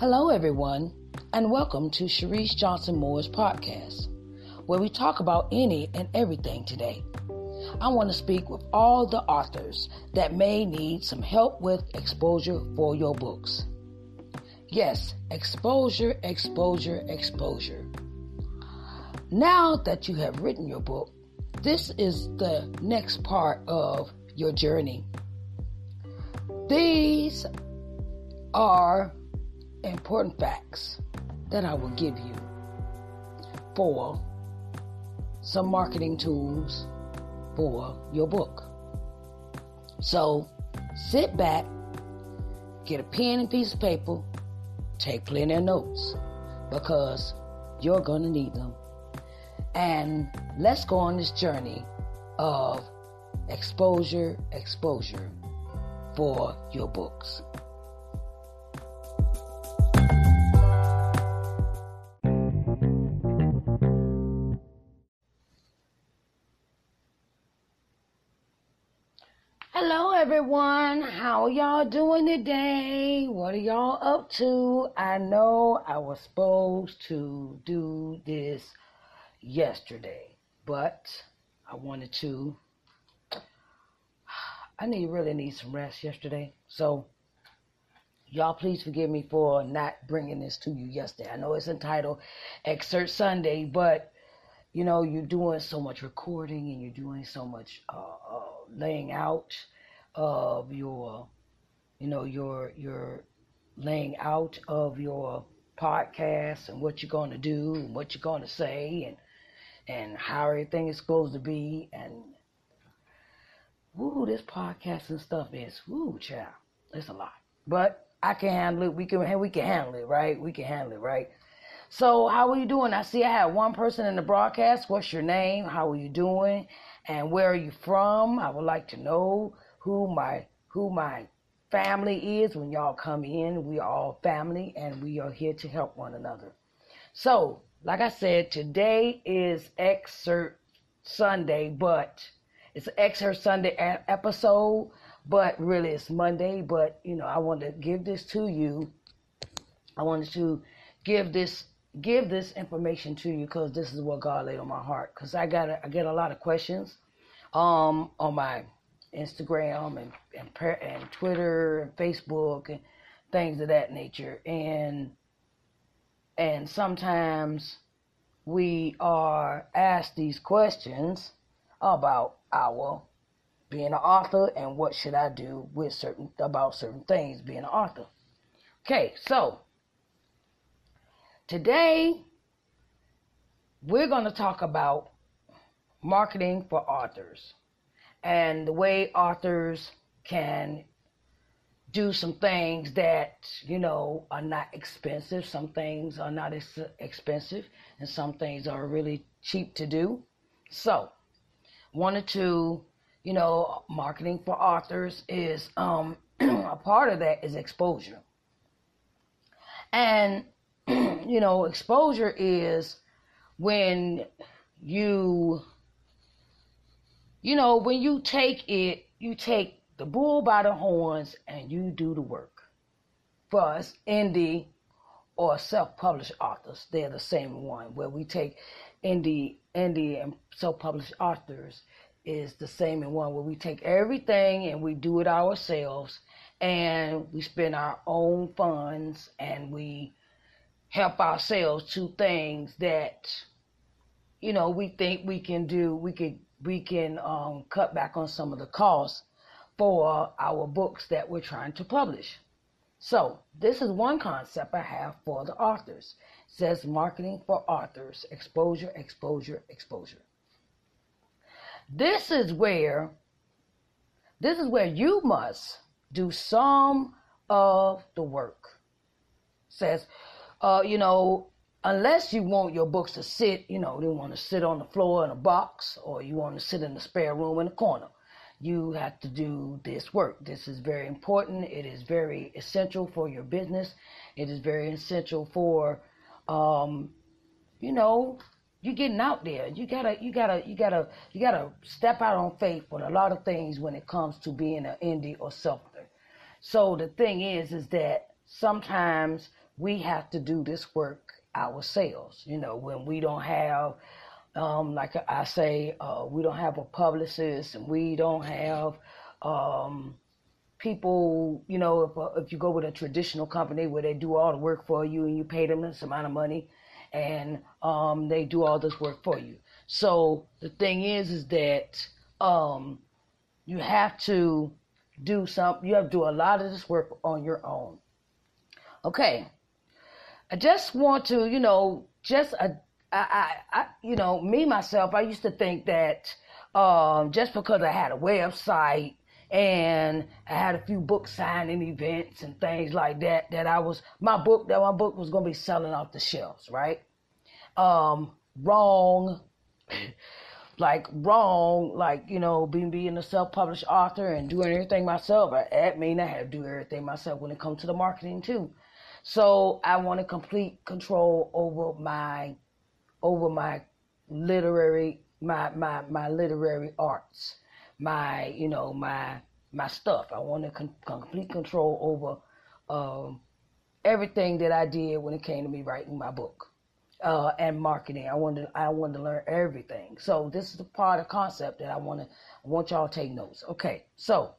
Hello, everyone, and welcome to Sharice Johnson Moore's podcast, where we talk about any and everything today. I want to speak with all the authors that may need some help with exposure for your books. Yes, exposure, exposure, exposure. Now that you have written your book, this is the next part of your journey. These are important facts that I will give you for some marketing tools for your book. So sit back, get a pen and piece of paper, take plenty of notes because you're going to need them. And let's go on this journey of exposure, exposure for your books. Y'all doing today? What are y'all up to? I know I was supposed to do this yesterday, but I wanted to. I need really need some rest yesterday, so y'all please forgive me for not bringing this to you yesterday. I know it's entitled Excerpt Sunday, but you know you're doing so much recording and you're doing so much uh, uh, laying out of your, you know, your your laying out of your podcast and what you're going to do and what you're going to say and and how everything is supposed to be and woo, this podcast and stuff is woo, child, it's a lot, but I can handle it. We can we can handle it, right? We can handle it, right? So, how are you doing? I see I have one person in the broadcast. What's your name? How are you doing? And where are you from? I would like to know who my who my family is when y'all come in. We are all family and we are here to help one another. So, like I said, today is excerpt Sunday, but it's excerpt Sunday episode, but really it's Monday. But you know, I want to give this to you. I wanted to give this give this information to you because this is what God laid on my heart. Because I got I get a lot of questions um, on my Instagram and, and and Twitter and Facebook and things of that nature. And and sometimes we are asked these questions about our being an author and what should I do with certain about certain things being an author. Okay, so Today, we're going to talk about marketing for authors and the way authors can do some things that, you know, are not expensive. Some things are not ex- expensive and some things are really cheap to do. So, wanted to, you know, marketing for authors is um, a part of that is exposure. And you know, exposure is when you, you know, when you take it, you take the bull by the horns and you do the work. For us, indie or self-published authors, they're the same one. Where we take indie, indie and self-published authors is the same in one. Where we take everything and we do it ourselves, and we spend our own funds and we help ourselves to things that you know we think we can do we can we can um, cut back on some of the costs for our books that we're trying to publish. So this is one concept i have for the authors. It says marketing for authors. Exposure exposure exposure. This is where this is where you must do some of the work. It says uh, you know, unless you want your books to sit, you know, they want to sit on the floor in a box or you want to sit in the spare room in the corner. You have to do this work. This is very important. It is very essential for your business. It is very essential for, um, you know, you're getting out there. You gotta, you gotta, you gotta, you gotta step out on faith with a lot of things when it comes to being an indie or self. So the thing is, is that sometimes we have to do this work ourselves. You know, when we don't have, um, like I say, uh, we don't have a publicist and we don't have um, people, you know, if, uh, if you go with a traditional company where they do all the work for you and you pay them this amount of money and um, they do all this work for you. So the thing is, is that um, you have to do some, you have to do a lot of this work on your own. Okay. I just want to, you know, just, uh, I, I, I, you know, me myself, I used to think that um, just because I had a website and I had a few book signing events and things like that. That I was my book that my book was gonna be selling off the shelves, right? Um, wrong, like wrong, like you know, being being a self-published author and doing everything myself. That mean I have to do everything myself when it comes to the marketing too. So I want to complete control over my over my literary my my my literary arts my you know my my stuff. I want to con- complete control over um, everything that I did when it came to me writing my book uh, and marketing. I wanted I wanted to learn everything. So this is the part of concept that I want to I want y'all to take notes. Okay, so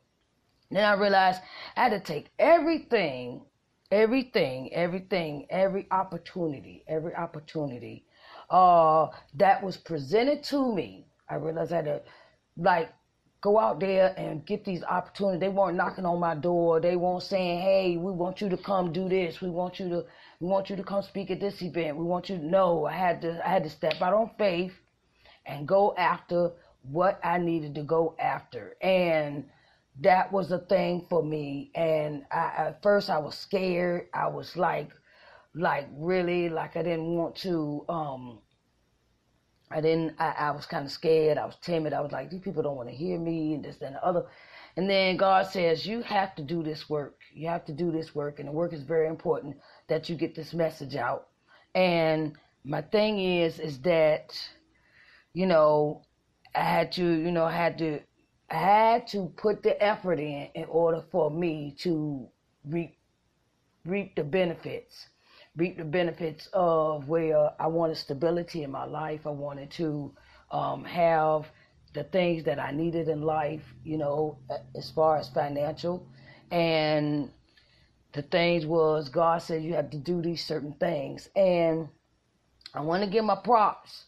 then I realized I had to take everything, everything, everything, every opportunity, every opportunity uh, that was presented to me. I realized I had to like go out there and get these opportunities. They weren't knocking on my door. They weren't saying, "Hey, we want you to come do this. We want you to we want you to come speak at this event. We want you to know." I had to I had to step out on faith and go after what I needed to go after. And that was a thing for me. And I, at first I was scared. I was like like really like I didn't want to um I didn't, I, I was kind of scared. I was timid. I was like, these people don't want to hear me and this and the other. And then God says, you have to do this work. You have to do this work. And the work is very important that you get this message out. And my thing is, is that, you know, I had to, you know, I had to, had to put the effort in in order for me to reap, reap the benefits reap the benefits of where I wanted stability in my life. I wanted to um, have the things that I needed in life, you know, as far as financial. And the things was God said you have to do these certain things. And I want to give my props.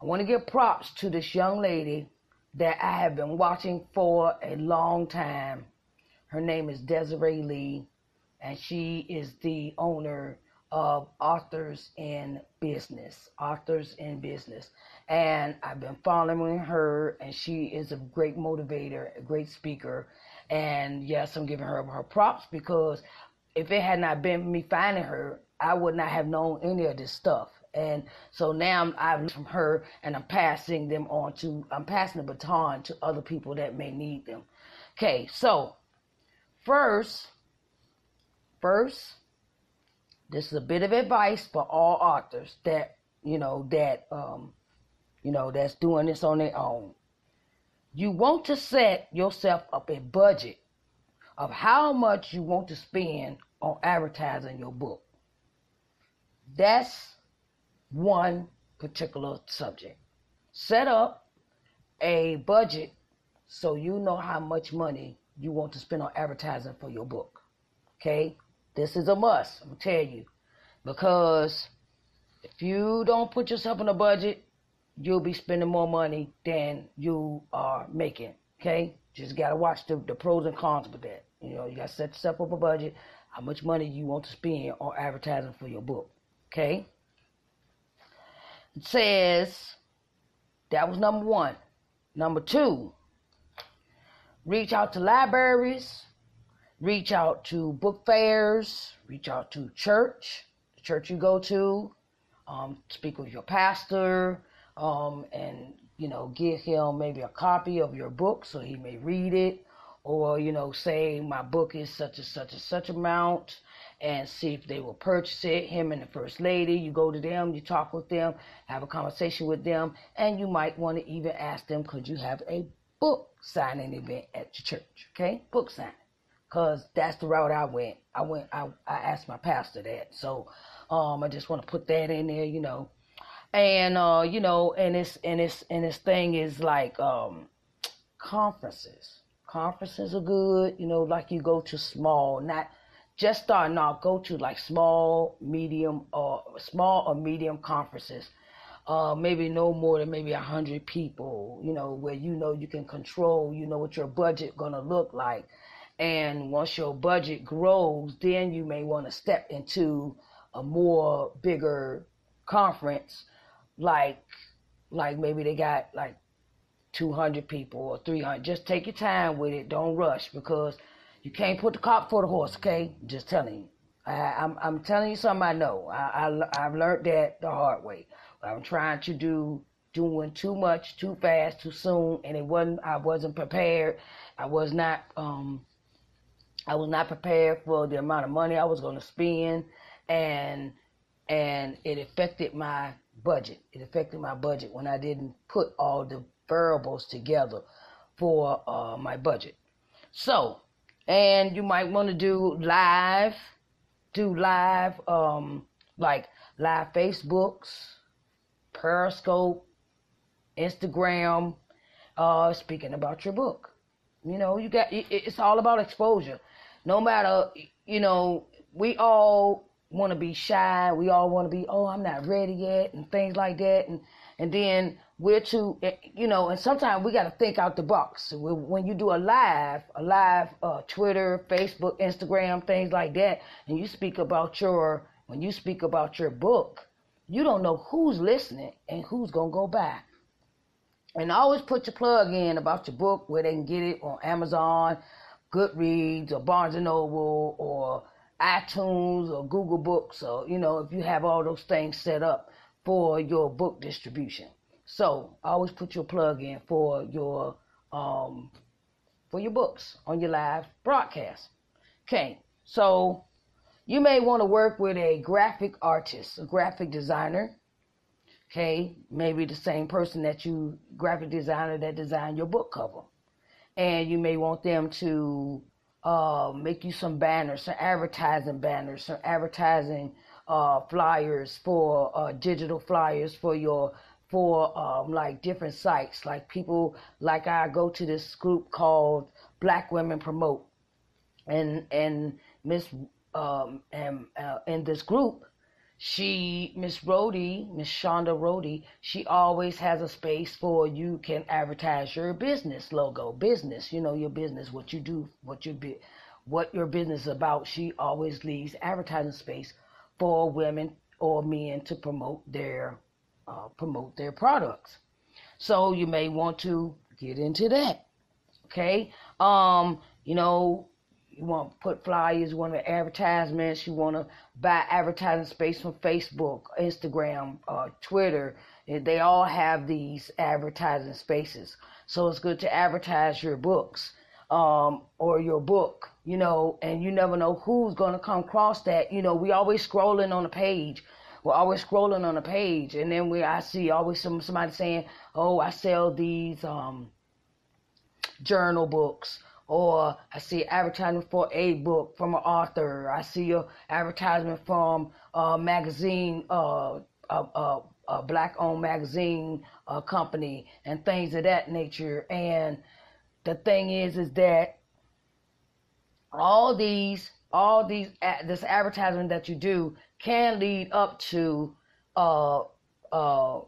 I want to give props to this young lady that I have been watching for a long time. Her name is Desiree Lee, and she is the owner of authors in business, authors in business. And I've been following her, and she is a great motivator, a great speaker. And yes, I'm giving her her props because if it had not been me finding her, I would not have known any of this stuff. And so now I've from her, and I'm passing them on to, I'm passing the baton to other people that may need them. Okay, so first, first, this is a bit of advice for all authors that you know that um, you know that's doing this on their own. You want to set yourself up a budget of how much you want to spend on advertising your book. That's one particular subject. Set up a budget so you know how much money you want to spend on advertising for your book. Okay? This is a must, I'm tell you. Because if you don't put yourself in a budget, you'll be spending more money than you are making. Okay? Just gotta watch the, the pros and cons with that. You know, you gotta set yourself up a budget, how much money you want to spend on advertising for your book. Okay? Says that was number one. Number two, reach out to libraries, reach out to book fairs, reach out to church, the church you go to, um, speak with your pastor, um, and you know, give him maybe a copy of your book so he may read it, or you know, say my book is such and such and such amount, and see if they will purchase it. Him and the first lady, you go to them, you talk with them, have a conversation with them, and you might want to even ask them, could you have a book signing event at your church? Okay, book signing because that's the route I went. I went. I, I asked my pastor that. So um, I just want to put that in there, you know. And uh, you know, and it's and it's and this thing is like um, conferences. Conferences are good, you know, like you go to small, not just starting off. Go to like small, medium, or small or medium conferences. Uh, maybe no more than maybe a hundred people, you know, where you know you can control, you know what your budget gonna look like, and once your budget grows, then you may want to step into a more bigger conference, like like maybe they got like 200 people or 300. Just take your time with it. Don't rush because you can't put the cart for the horse. Okay, just telling you. I, I'm I'm telling you something I know. I, I I've learned that the hard way. I'm trying to do doing too much, too fast, too soon, and it wasn't. I wasn't prepared. I was not um I was not prepared for the amount of money I was going to spend, and and it affected my budget. It affected my budget when I didn't put all the variables together for uh, my budget. So, and you might want to do live, do live, um, like live Facebooks, Periscope, Instagram, uh, speaking about your book. You know, you got it's all about exposure no matter, you know, we all want to be shy. We all want to be, oh, I'm not ready yet, and things like that. And and then we're too, eh, you know, and sometimes we got to think out the box. When you do a live, a live uh, Twitter, Facebook, Instagram, things like that, and you speak about your, when you speak about your book, you don't know who's listening and who's gonna go buy. And always put your plug in about your book where they can get it on Amazon, Goodreads or Barnes and Noble or iTunes or Google Books or you know if you have all those things set up for your book distribution. So always put your plug in for your um, for your books on your live broadcast. Okay, so you may want to work with a graphic artist, a graphic designer. Okay, maybe the same person that you graphic designer that designed your book cover and you may want them to uh, make you some banners, some advertising banners, some advertising uh, flyers for uh, digital flyers for your for um, like different sites. Like people, like I go to this group called Black Women Promote, and and Miss um, and uh, in this group she miss Rody, miss shonda Rody, she always has a space for you can advertise your business logo business you know your business what you do what you be what your business is about. She always leaves advertising space for women or men to promote their uh, promote their products. So you may want to get into that okay? Um you know you want to put flyers, you want to advertisements, you want to buy advertising space from Facebook, Instagram, uh, Twitter. They all have these advertising spaces. So it's good to advertise your books um, or your book, you know, and you never know who's going to come across that. You know, we always scrolling on a page. We're always scrolling on a page, and then we I see always some somebody saying, "Oh, I sell these um, journal books." Or I see advertisement for a book from an author. I see a advertisement from a magazine, uh, a, a, a black-owned magazine uh, company, and things of that nature. And the thing is, is that all these, all these, this advertisement that you do can lead up to uh, uh,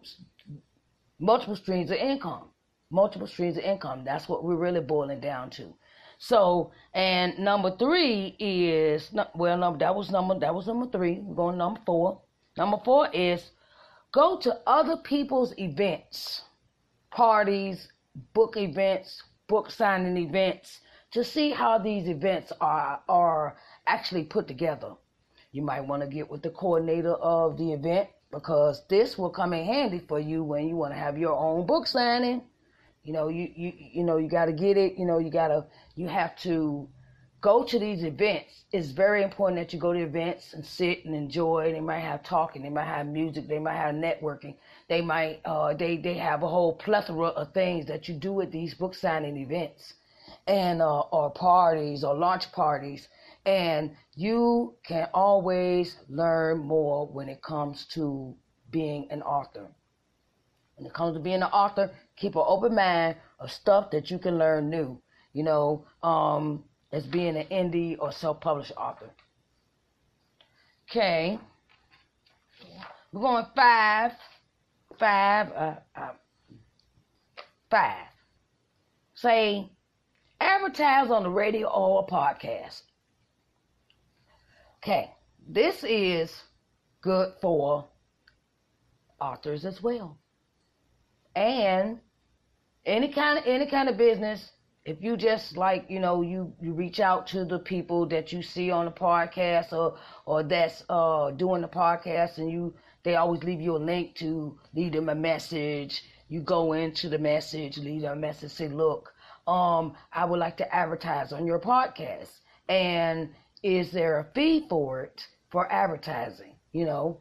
multiple streams of income. Multiple streams of income. That's what we're really boiling down to. So, and number three is well, number that was number that was number three. We're going number four. Number four is go to other people's events, parties, book events, book signing events to see how these events are are actually put together. You might want to get with the coordinator of the event because this will come in handy for you when you want to have your own book signing you know, you you you know, you got to get it. You know, you got to you have to go to these events. It's very important that you go to events and sit and enjoy. They might have talking, they might have music, they might have networking. They might uh they they have a whole plethora of things that you do at these book signing events. and uh, or parties or launch parties, and you can always learn more when it comes to being an author. When it comes to being an author, keep an open mind of stuff that you can learn new. You know, um, as being an indie or self-published author. Okay, we're going five, five, uh, uh, five. Say, advertise on the radio or a podcast. Okay, this is good for authors as well. And any kind of any kind of business, if you just like, you know, you, you reach out to the people that you see on the podcast or or that's uh doing the podcast and you they always leave you a link to leave them a message. You go into the message, leave them a message, say, look, um, I would like to advertise on your podcast. And is there a fee for it for advertising? You know,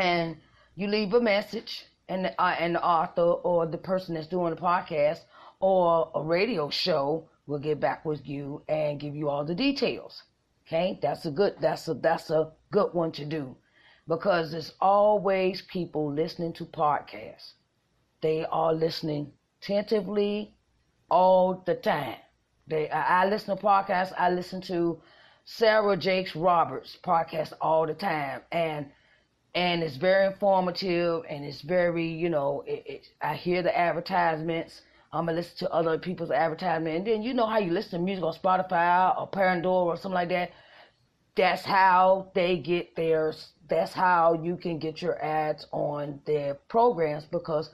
and you leave a message, and uh, and the author or the person that's doing the podcast or a radio show will get back with you and give you all the details. Okay, that's a good that's a that's a good one to do because there's always people listening to podcasts. They are listening tentatively all the time. They I, I listen to podcasts. I listen to Sarah Jakes Roberts podcast all the time, and and it's very informative and it's very you know it, it, I hear the advertisements. I'm gonna listen to other people's advertisement, and then you know how you listen to music on Spotify or Pandora or something like that. That's how they get theirs. That's how you can get your ads on their programs because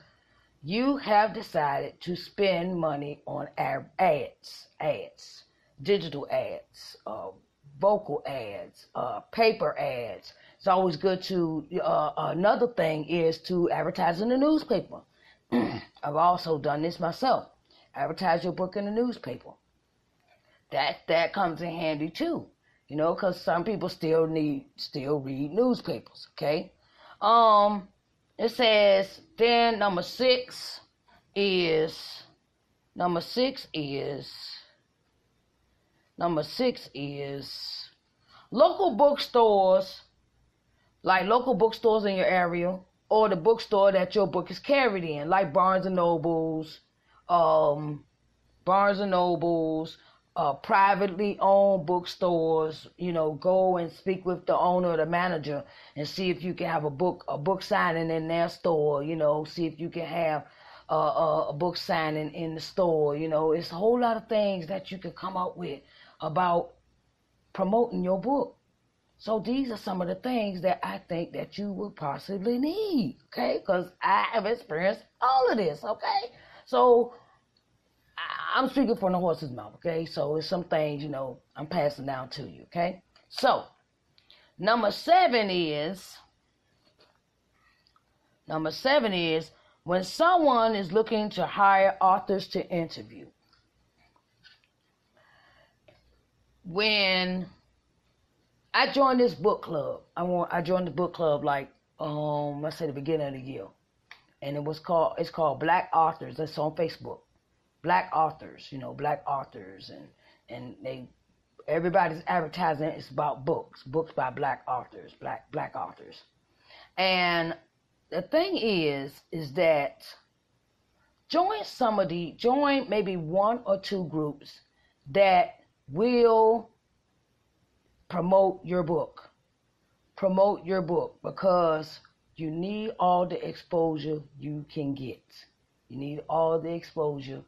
you have decided to spend money on ads, ads, digital ads, uh, vocal ads, uh, paper ads. It's always good to. Uh, another thing is to advertise in the newspaper. I've also done this myself. Advertise your book in the newspaper. That that comes in handy too, you know, because some people still need still read newspapers. Okay. Um, it says then number six is number six is number six is local bookstores like local bookstores in your area or the bookstore that your book is carried in like barnes and nobles um, barnes and nobles uh, privately owned bookstores, you know, go and speak with the owner or the manager and see if you can have a book a book signing in their store. You know, see if you can have a, a, a book signing in the store. You know, it's a whole lot of things that you can come up with about promoting your book. So these are some of the things that I think that you would possibly need, okay? Because I have experienced all of this, okay? So I'm speaking from the horse's mouth, okay? So it's some things, you know, I'm passing down to you, okay? So, number seven is, number seven is when someone is looking to hire authors to interview. When I joined this book club, I want I joined the book club like um let's say the beginning of the year, and it was called it's called Black Authors. That's on Facebook. Black authors, you know, black authors, and and they everybody's advertising it's about books, books by black authors, black black authors, and the thing is, is that join some of the join maybe one or two groups that will promote your book, promote your book because you need all the exposure you can get. You need all the exposure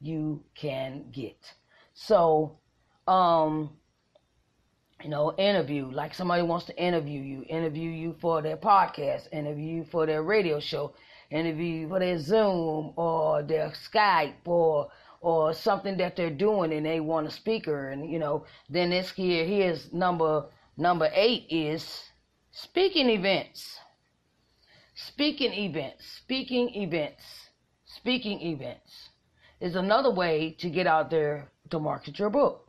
you can get. So, um, you know, interview like somebody wants to interview you, interview you for their podcast, interview you for their radio show, interview you for their Zoom or their Skype or or something that they're doing and they want a speaker and you know then this here here's number number eight is speaking events speaking events speaking events speaking events is another way to get out there to market your book.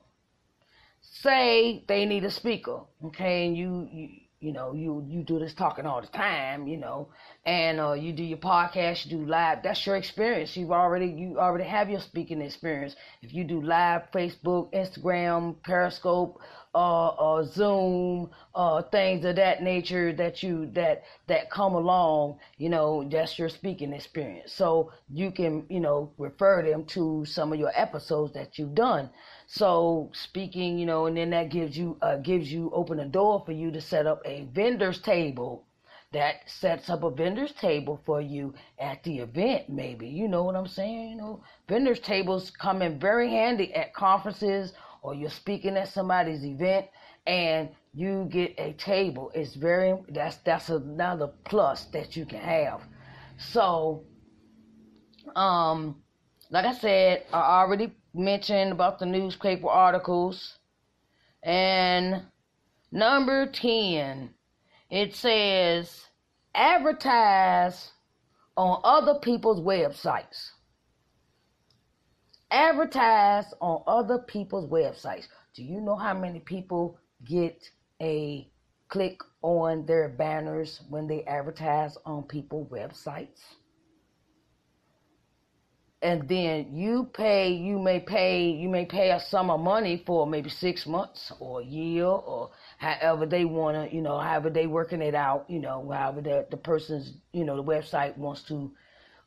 Say they need a speaker, okay, and you, you you know, you you do this talking all the time, you know, and uh, you do your podcast, you do live. That's your experience. You've already you already have your speaking experience. If you do live, Facebook, Instagram, Periscope, uh, uh, Zoom, uh, things of that nature that you that that come along, you know, that's your speaking experience. So you can you know refer them to some of your episodes that you've done. So speaking, you know, and then that gives you uh, gives you open a door for you to set up a vendor's table that sets up a vendor's table for you at the event maybe. You know what i'm saying? You know vendors tables come in very handy at conferences or you're speaking at somebody's event and you get a table. It's very that's that's another plus that you can have. So um like i said i already mentioned about the newspaper articles. And number 10, it says advertise on other people's websites. Advertise on other people's websites. Do you know how many people get a click on their banners when they advertise on people's websites? And then you pay you may pay you may pay a sum of money for maybe six months or a year or however they want to you know however they working it out you know however the, the person's you know the website wants to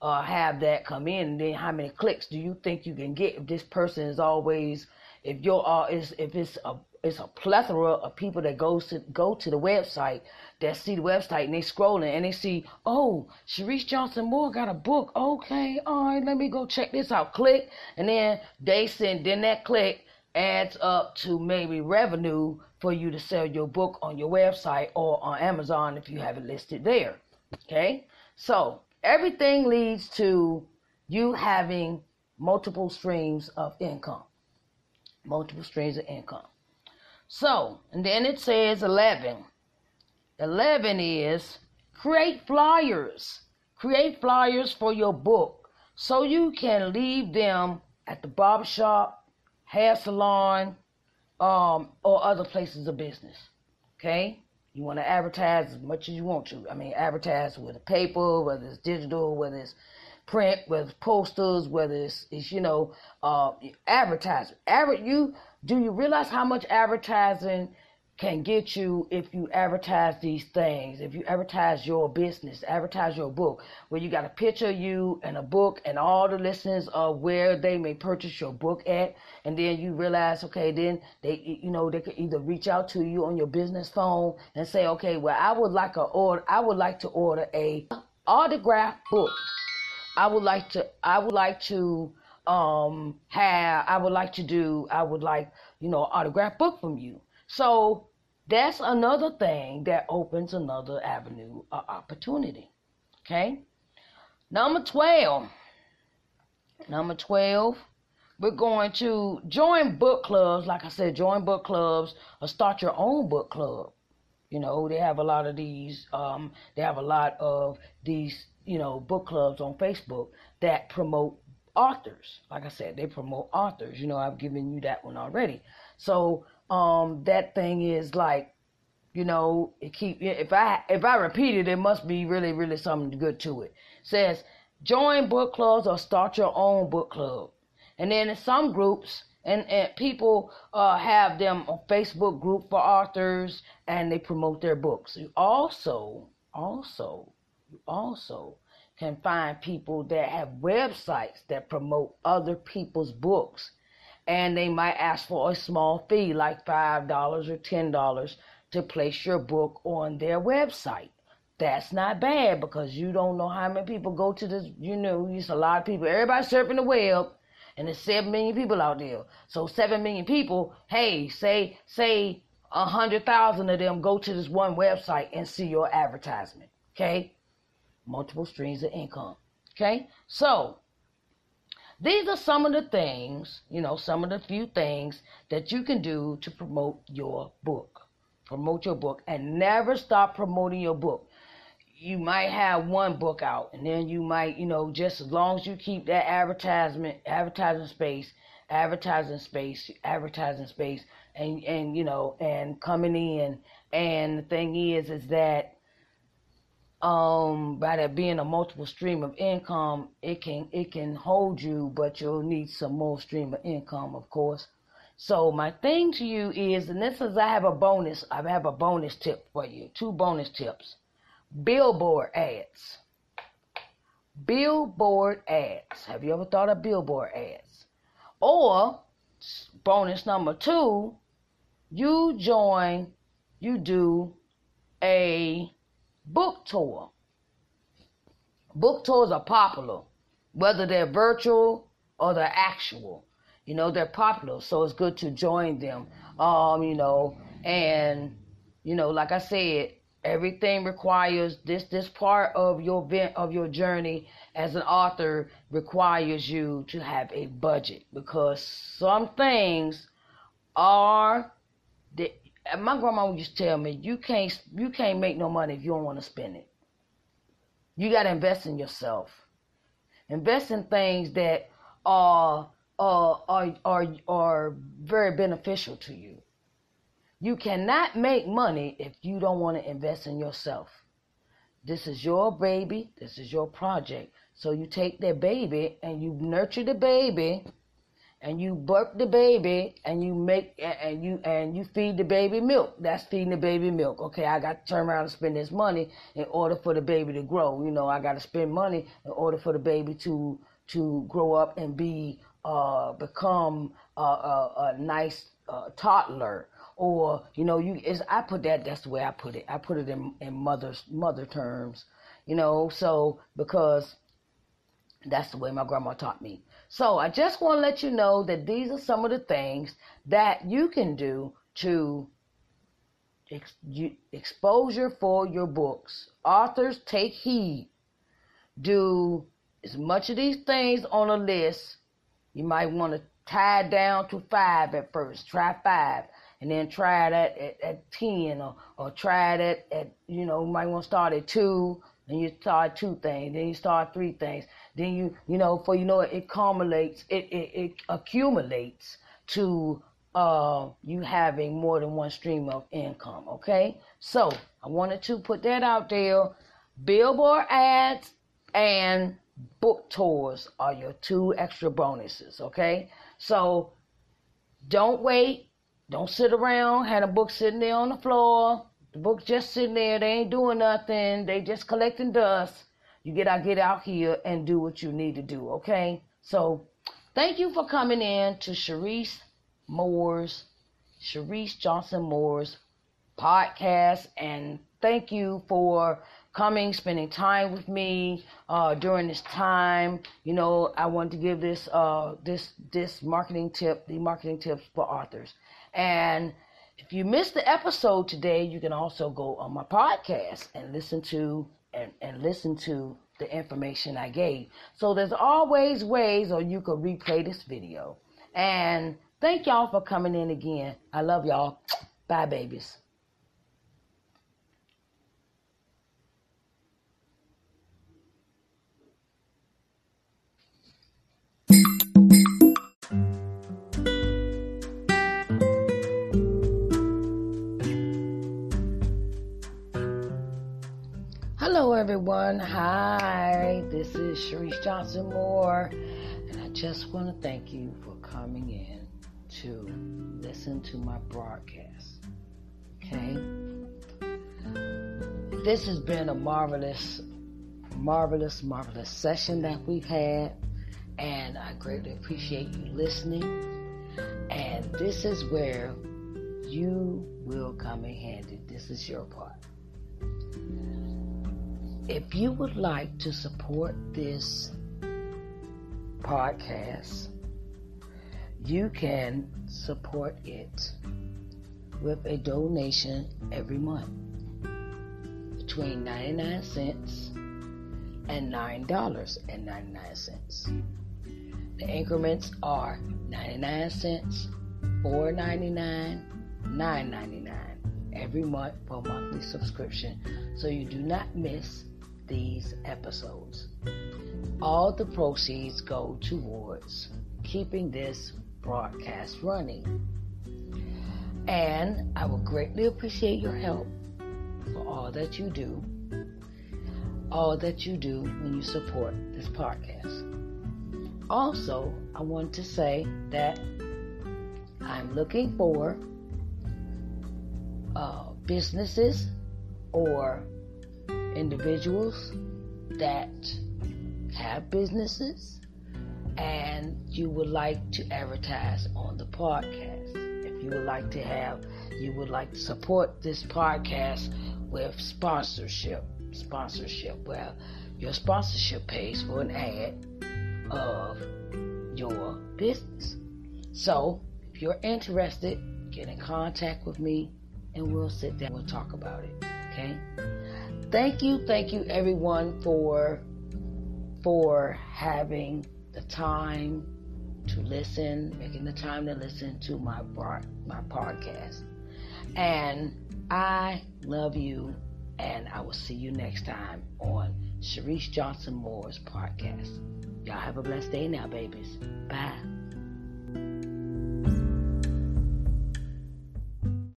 uh, have that come in. And then how many clicks do you think you can get? If this person is always if you're uh, is if it's a it's a plethora of people that goes to go to the website that see the website and they scrolling and they see, oh, Sharice Johnson Moore got a book. Okay, all right, let me go check this out. Click, and then they send. Then that click adds up to maybe revenue for you to sell your book on your website or on Amazon if you have it listed there. Okay, so everything leads to you having multiple streams of income. Multiple streams of income. So, and then it says 11. 11 is create flyers. Create flyers for your book so you can leave them at the barbershop, hair salon, um, or other places of business. Okay? You want to advertise as much as you want to. I mean, advertise with a paper, whether it's digital, whether it's print, whether it's posters, whether it's, it's you know, uh, advertising. Aver- you do you realize how much advertising can get you if you advertise these things, if you advertise your business, advertise your book, where you got a picture of you and a book and all the listeners of where they may purchase your book at, and then you realize, okay, then they, you know, they could either reach out to you on your business phone and say, okay, well, I would like a order, I would like to order a autograph book. I would like to, I would like to um have, I would like to do, I would like, you know, autograph book from you. So that's another thing that opens another avenue of opportunity. Okay. Number 12. Number 12. We're going to join book clubs. Like I said, join book clubs or start your own book club. You know, they have a lot of these, um, they have a lot of these, you know, book clubs on Facebook that promote authors. Like I said, they promote authors. You know, I've given you that one already. So um that thing is like you know it keep if i if i repeat it it must be really really something good to it. it says join book clubs or start your own book club and then in some groups and, and people uh, have them a facebook group for authors and they promote their books you also also you also can find people that have websites that promote other people's books and they might ask for a small fee like $5 or $10 to place your book on their website. That's not bad because you don't know how many people go to this. You know, it's a lot of people. Everybody surfing the web, and there's seven million people out there. So seven million people. Hey, say say a hundred thousand of them go to this one website and see your advertisement. Okay, multiple streams of income. Okay, so these are some of the things, you know, some of the few things that you can do to promote your book. Promote your book and never stop promoting your book. You might have one book out and then you might, you know, just as long as you keep that advertisement, advertising space, advertising space, advertising space and and you know, and coming in And the thing is, is that um, by that being a multiple stream of income, it can it can hold you, but you'll need some more stream of income, of course. So my thing to you is, and this is I have a bonus. I have a bonus tip for you. Two bonus tips. Billboard ads. Billboard ads. Have you ever thought of billboard ads? Or bonus number two, you join, you do a book tour. Book tours are popular, whether they're virtual or they're actual. You know, they're popular, so it's good to join them. Um, you know, and you know, like I said, everything requires this this part of your vent of your journey as an author requires you to have a budget because some things are that my grandma used to tell me you can't you can't make no money if you don't want to spend it. You got to invest in yourself. Invest in things that are uh, are are are very beneficial to you you cannot make money if you don't want to invest in yourself. This is your baby. This is your project. So you take that baby and you nurture the baby and you burp the baby and you make and you and you feed the baby milk. That's feeding the baby milk. Okay, I got to turn around and spend this money in order for the baby to grow. You know, I got to spend money in order for the baby to to grow up and be uh become a, a, a nice uh, toddler or you know you is I put that that's the way I put it. I put it in in mother's mother terms you know so because that's the way my grandma taught me. So I just want to let you know that these are some of the things that you can do to ex- you, exposure for your books. Authors take heed. Do as much of these things on a list. You might want to tie down to five at first. Try five and then try that at, at 10 or, or try that at, you know, you might want to start at 2 and you start two things, then you start three things. Then you, you know, for you know, it, it accumulates, it, it, it accumulates to uh, you having more than one stream of income. Okay, so I wanted to put that out there. Billboard ads and book tours are your two extra bonuses. Okay, so don't wait. Don't sit around, had a book sitting there on the floor. The book just sitting there. They ain't doing nothing. They just collecting dust. You get out, get out here and do what you need to do, okay? So thank you for coming in to Sharice Moore's, Sharice Johnson Moore's podcast. And thank you for coming, spending time with me uh, during this time. You know, I want to give this uh, this this marketing tip, the marketing tips for authors. And if you missed the episode today, you can also go on my podcast and listen to and, and listen to the information I gave. So there's always ways or you could replay this video. And thank y'all for coming in again. I love y'all. Bye babies. Everyone. Hi, this is Sharice Johnson Moore, and I just want to thank you for coming in to listen to my broadcast. Okay? This has been a marvelous, marvelous, marvelous session that we've had, and I greatly appreciate you listening. And this is where you will come in handy. This is your part. If you would like to support this podcast, you can support it with a donation every month between 99 cents and $9.99. The increments are 99 cents, 4.99, 9.99 every month for a monthly subscription so you do not miss these episodes. All the proceeds go towards keeping this broadcast running. And I would greatly appreciate your help for all that you do, all that you do when you support this podcast. Also, I want to say that I'm looking for uh, businesses or individuals that have businesses and you would like to advertise on the podcast. If you would like to have, you would like to support this podcast with sponsorship. Sponsorship. Well, your sponsorship pays for an ad of your business. So, if you're interested, get in contact with me and we'll sit down and talk about it. Okay? Thank you, thank you everyone for for having the time to listen, making the time to listen to my my podcast. And I love you and I will see you next time on Sharice Johnson Moore's podcast. Y'all have a blessed day now, babies. Bye.